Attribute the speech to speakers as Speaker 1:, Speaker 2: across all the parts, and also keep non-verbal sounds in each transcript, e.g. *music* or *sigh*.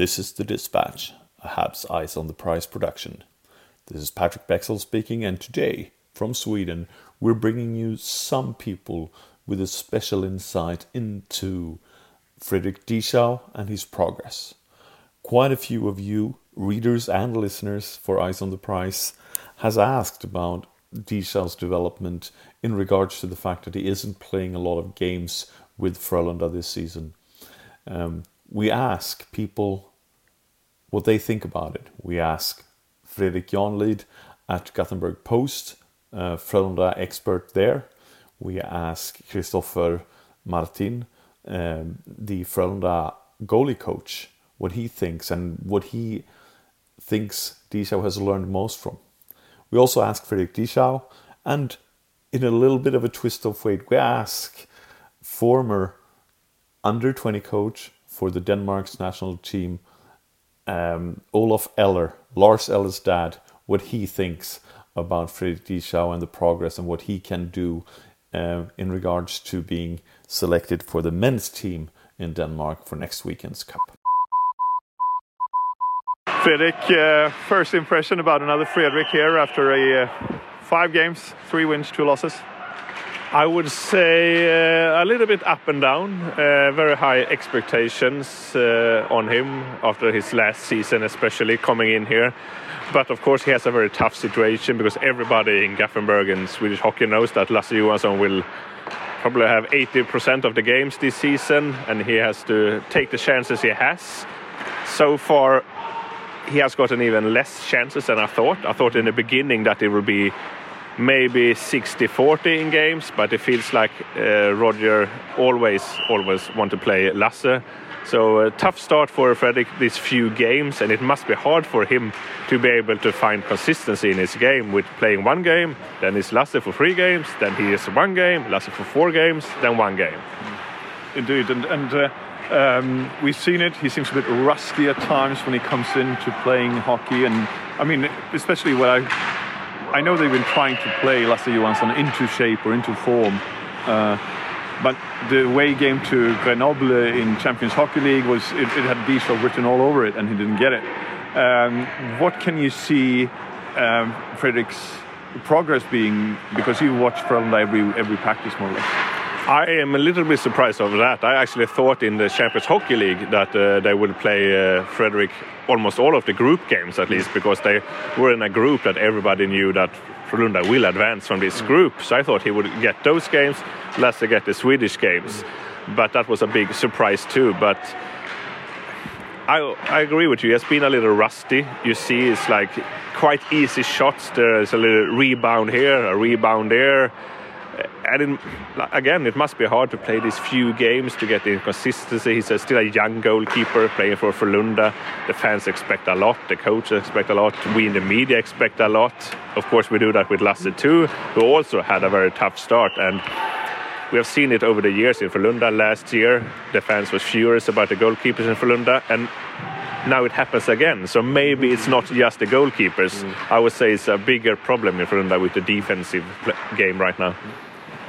Speaker 1: This is the Dispatch, a Habs Eyes on the Prize production. This is Patrik Bexell speaking, and today, from Sweden, we're bringing you some people with a special insight into Frederik Dichow and his progress. Quite a few of you, readers and listeners for Eyes on the Prize, has asked about Dichow's development in regards to the fact that he isn't playing a lot of games with Frölunda this season. Um, we ask people what they think about it. We ask Fredrik Janlind at Gothenburg Post, uh, Frölunda expert there. We ask Kristoffer Martin, um, the Frölunda goalie coach, what he thinks and what he thinks Dichow has learned most from. We also ask Frederik Dichow, and in a little bit of a twist of fate, we ask former under 20 coach for the Denmark's national team, um, Olaf Eller, Lars Eller's dad, what he thinks about Frederik Dichow and the progress and what he can do uh, in regards to being selected for the men's team in Denmark for next weekend's Cup.
Speaker 2: Fredrik, uh, first impression about another Fredrik here after a uh, five games, three wins, two losses.
Speaker 3: I would say uh, a little bit up and down. Uh, very high expectations uh, on him after his last season, especially coming in here. But of course, he has a very tough situation because everybody in Gothenburg and Swedish hockey knows that Lasse Johansson will probably have 80% of the games this season, and he has to take the chances he has. So far, he has gotten even less chances than I thought. I thought in the beginning that it would be maybe 60-40 in games, but it feels like uh, Roger always always want to play Lasse. So a tough start for Fredrik these few games, and it must be hard for him to be able to find consistency in his game with playing one game, then it's Lasse for three games, then he is one game, Lasse for four games, then one game.
Speaker 2: Indeed, and, and uh, um, we've seen it. He seems a bit rusty at times when he comes into playing hockey, and I mean, especially when I. I know they've been trying to play Lasse Johansson into shape or into form, uh, but the way he came to Grenoble in Champions Hockey League was it, it had Dichow written all over it, and he didn't get it. Um, what can you see um, Fredrik's progress being? Because you watch Frölunda every every practice more or less.
Speaker 3: I am a little bit surprised over that. I actually thought in the Champions Hockey League that uh, they would play uh, Fredrik almost all of the group games at least because they were in a group that everybody knew that Frölunda will advance from this group. So I thought he would get those games, Lasse get the Swedish games. But that was a big surprise too. But I, I agree with you. It's been a little rusty. You see, it's like quite easy shots. There's a little rebound here, a rebound there and in, again, it must be hard to play these few games to get the consistency. He's still a young goalkeeper playing for Frölunda. The fans expect a lot, the coaches expect a lot, we in the media expect a lot. Of course, we do that with Lasse too, who also had a very tough start. And we have seen it over the years in Frölunda. Last year, the fans were furious about the goalkeepers in Frölunda, and now it happens again. So maybe it's not just the goalkeepers. Mm. I would say it's a bigger problem in Frölunda with the defensive game right now.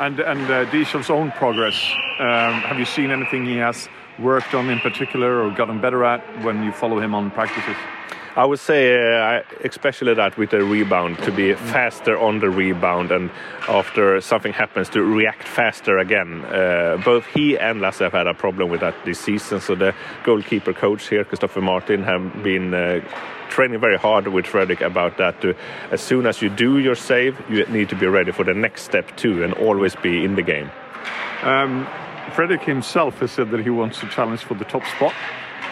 Speaker 2: And and uh, own progress. Um, have you seen anything he has worked on in particular or gotten better at when you follow him on practices?
Speaker 3: I would say, uh, especially that with the rebound, to be faster on the rebound and after something happens to react faster again. Uh, both he and Lasse have had a problem with that this season. So the goalkeeper coach here, Kristoffer Martin, have been uh, training very hard with Fredrik about that. To, as soon as you do your save, you need to be ready for the next step too, and always be in the game.
Speaker 2: Um, Fredrik himself has said that he wants to challenge for the top spot.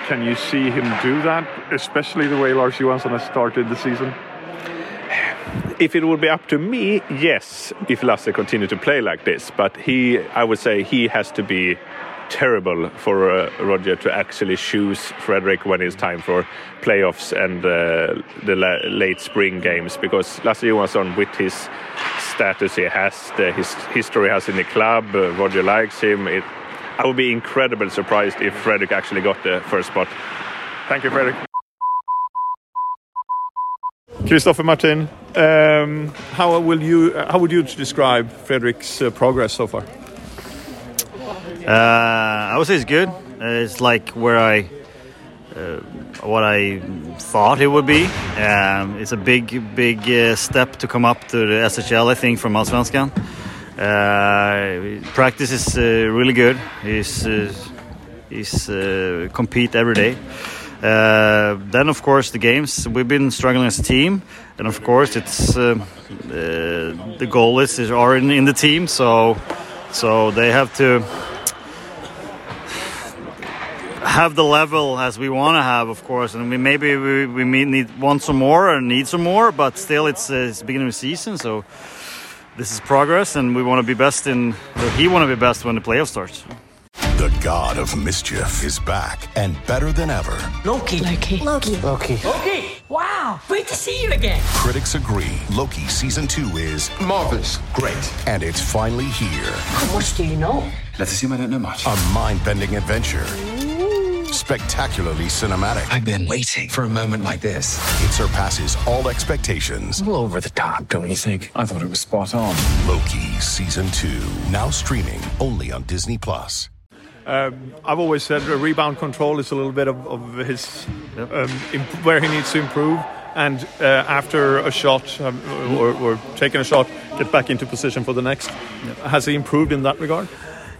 Speaker 2: Can you see him do that, especially the way Lars Johansson has started the season?
Speaker 3: If it would be up to me, yes, if Lasse continue to play like this. But he, I would say he has to be terrible for uh, Roger to actually choose Frederik when it's time for playoffs and uh, the la late spring games because Lasse Johansson, with his status he has, the, his history has in the club, uh, Roger likes him. It, I would be incredibly surprised if Fredrik actually got the first spot.
Speaker 2: Thank you, Fredrik. Kristoffer Martin, um, how will you how would you describe Fredrik's uh, progress so far?
Speaker 4: Uh, I would say it's good. Uh, it's like where I uh, what I thought it would be. Um, it's a big, big uh, step to come up to the SHL, I think, from Allsvenskan. Uh, practice is uh, really good. He's uh, he's uh, compete every day. then, of course, the games. We've been struggling as a team, and of course, it's the goal is are in, in the team, so so they have to have the level as we want to have, of course, and we maybe we, we need want some more or need some more, but still it's, uh, it's the beginning of the season, so this is progress, and we want to be best in. he want to be best when the playoff starts.
Speaker 5: The god of mischief is back and better than ever.
Speaker 6: Loki. Loki. Loki.
Speaker 7: Loki.
Speaker 6: Loki. Wow. Great to see you again.
Speaker 5: Critics agree Loki season two is
Speaker 7: marvelous. Great.
Speaker 5: And it's finally here.
Speaker 6: How much do you know?
Speaker 7: Let's assume I don't know much.
Speaker 5: A mind bending adventure spectacularly cinematic.
Speaker 7: I've been waiting for a moment like this.
Speaker 5: It surpasses all expectations.
Speaker 7: A little over the top, don't you think? I thought it was spot on.
Speaker 5: Loki season two, now streaming only on Disney Plus.
Speaker 2: Um, I've always said rebound control is a little bit of, of his yep. um, imp- where he needs to improve. And uh, after a shot um, or, or, taking a shot, get back into position for the next. Yep. Has he improved in that regard?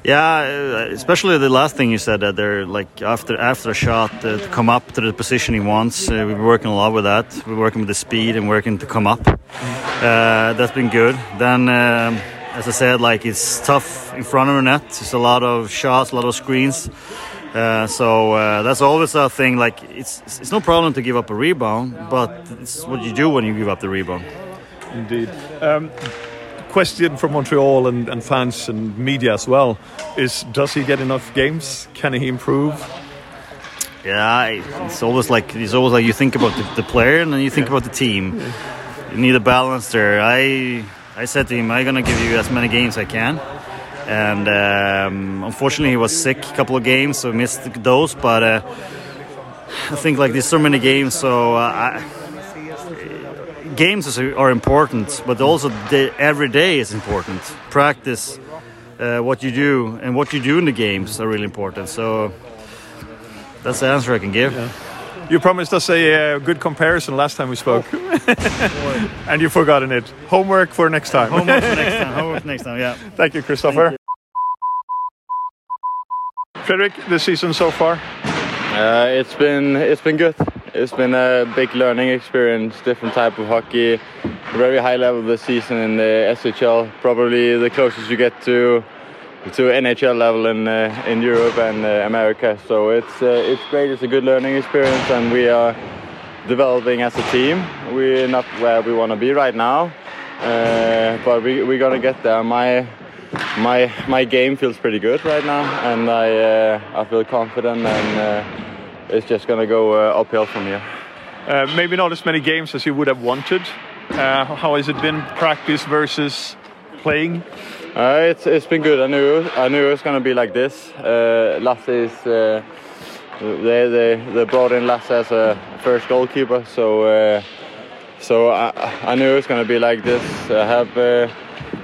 Speaker 4: Yeah, uh, especially the last thing you said that they're like after after a shot uh, to come up to the position he wants. Uh, we're working a lot with that. We're working with the speed and working to come up. Uh, that's been good. Then, um, as I said, like it's tough in front of the net. It's a lot of shots, a lot of screens. Uh, so uh, that's always a thing. Like it's it's no problem to give up a rebound, but it's what you do when you give up the rebound.
Speaker 2: Indeed. Um, question from Montreal and, and fans and media as well is does he get enough games? Can he improve?
Speaker 4: Yeah, it's always like it's always like you think about the, the player and then you think yeah. about the team. You need a balance there. I I said to him, I'm gonna give you as many games as I can. And um, unfortunately, he was sick a couple of games, so missed those. But uh, I think like there's so many games, so uh, I, games are important, but also the, every day is important. Practice, uh, what you do, and what you do in the games are really important. So that's the answer I can give. Yeah.
Speaker 2: You promised us a uh, good comparison last time we spoke, *laughs* and you've forgotten it. Homework for next time.
Speaker 4: Homework for next time. *laughs* Homework next time. Yeah.
Speaker 2: Thank you, Kristoffer. Frederik, the season so far?
Speaker 8: Uh, it's been it's been good. It's been a big learning experience, different type of hockey, very high level this season in the SHL, probably the closest you get to to NHL level in uh, in Europe and uh, America. So it's uh, it's great. It's a good learning experience, and we are developing as a team. We're not where we want to be right now, uh, but we we're gonna get there. My my my game feels pretty good right now, and I uh, I feel confident and uh, it's just going to go uh, uphill from here.
Speaker 2: Uh, maybe not as many games as you would have wanted. Uh, how has it been practice versus playing?
Speaker 8: Uh, it's it's been good. I knew I knew it was going to be like this. Uh, Lasse is uh, they they they brought in Lasse as a first goalkeeper, so so I, I knew it was going to be like this. I have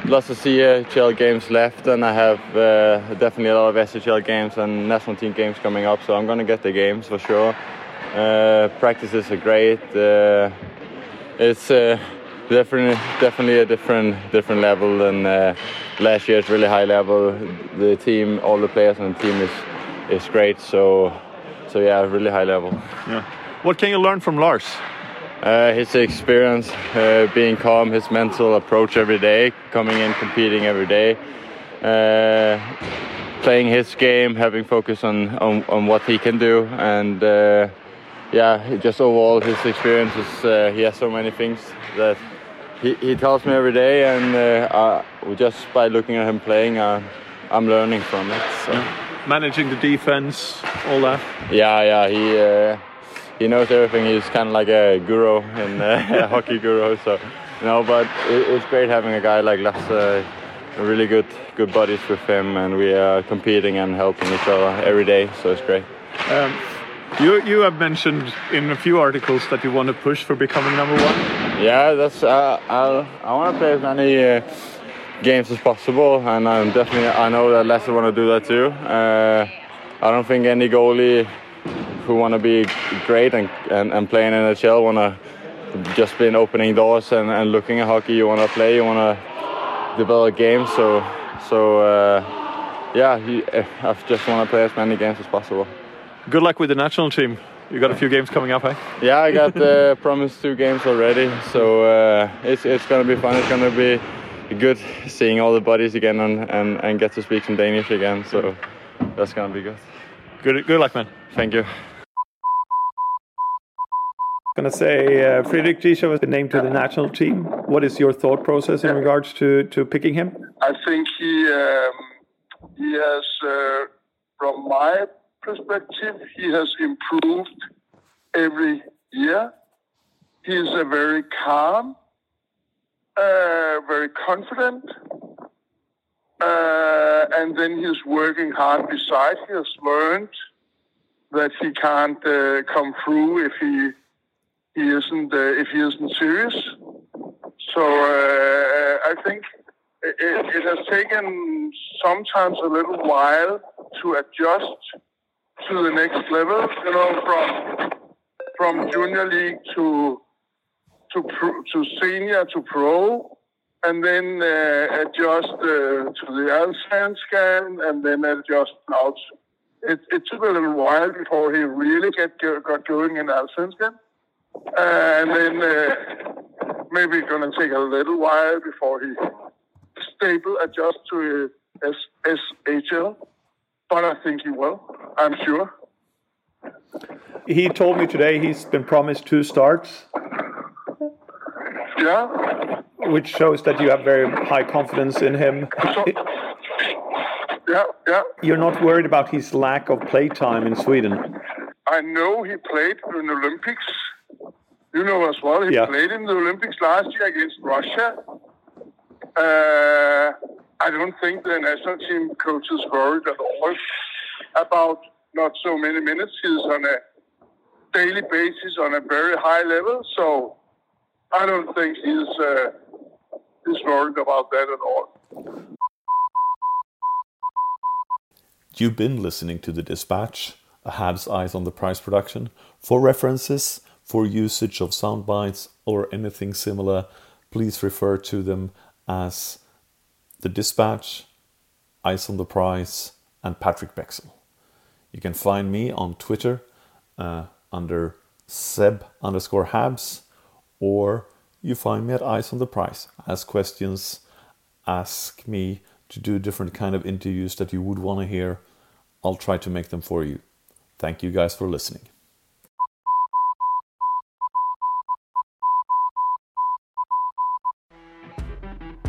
Speaker 8: lots of CHL games left, and I have uh, definitely a lot of SHL games and national team games coming up. So I'm going to get the games for sure. Uh, practices are great. Uh, it's uh, definitely definitely a different different level than uh, last year. It's really high level. The team, all the players on the team is is great. So so yeah, really high level.
Speaker 2: Yeah. What can you learn from Lars?
Speaker 8: Uh, his experience, uh, being calm, his mental approach every day, coming in, competing every day, uh, playing his game, having focus on, on, on what he can do, and uh, yeah, just overall his experiences. Uh, he has so many things that he, he tells me every day, and uh, just by looking at him playing, I'm learning from it. So.
Speaker 2: Managing the defense, all that.
Speaker 8: Yeah, yeah, he he knows everything. He's kind of like a guru in uh, *laughs* a hockey guru. So, you know, but it, it's great having a guy like Lasse. Uh, really good, good buddies with him, and we are competing and helping each other every day. So it's great. Um,
Speaker 2: you you have mentioned in a few articles that you want to push for becoming number one.
Speaker 8: Yeah, that's uh, i I want to play as many uh, games as possible, and I'm definitely I know that Lasse want to do that too. Uh, I don't think any goalie who want to be great and, and, and play in NHL, want to just been opening doors and, and looking at hockey. You want to play, you want to develop games. So, so uh, yeah, I just want to play as many games as possible.
Speaker 2: Good luck with the national team. You got a few games coming up, eh?
Speaker 8: Yeah, I got uh, *laughs* promised two games already, so uh, it's it's gonna be fun. It's gonna be good seeing all the buddies again and, and, and get to speak some Danish again. So that's gonna be good.
Speaker 2: Good good luck, man.
Speaker 8: Thank you.
Speaker 2: Gonna say uh, Gisha has been named to the national team. What is your thought process in regards to, to picking him?
Speaker 9: I think he um, he has, uh, from my perspective, he has improved every year. He is a very calm, uh, very confident, uh, and then he's working hard beside. He has learned that he can't uh, come through if he he isn't uh, if he isn't serious. So uh, I think it, it has taken sometimes a little while to adjust to the next level. You know, from from junior league to to pro, to senior to pro, and then uh, adjust uh, to the Allsvenskan, and then adjust out. It, it took a little while before he really get got going in Allsvenskan, and then uh, maybe it's gonna take a little while before he stable adjust to uh, S- SHL. But I think he will. I'm sure.
Speaker 2: He told me today he's been promised two starts.
Speaker 9: Yeah.
Speaker 2: Which shows that you have very high confidence in him.
Speaker 9: So, yeah, yeah.
Speaker 2: You're not worried about his lack of play time in Sweden.
Speaker 9: I know he played in the Olympics. You know as well. He
Speaker 2: Yeah.
Speaker 9: played in the Olympics last year against Russia. Uh, I don't think the national team coach is worried at all about not so many minutes. He's on a daily basis on a very high level, so I don't think he's uh, he's worried about that at all.
Speaker 1: You've been listening to The Dispatch, a Habs Eyes on the Prize production. For references, for usage of sound bites, or anything similar, please refer to them as The Dispatch, Eyes on the Prize, and Patrik Bexell. You can find me on Twitter uh, under Seb underscore Habs, or you find me at Eyes on the Prize. Ask questions, ask me to do different kind of interviews that you would want to hear. I'll try to make them for you. Thank you guys for listening.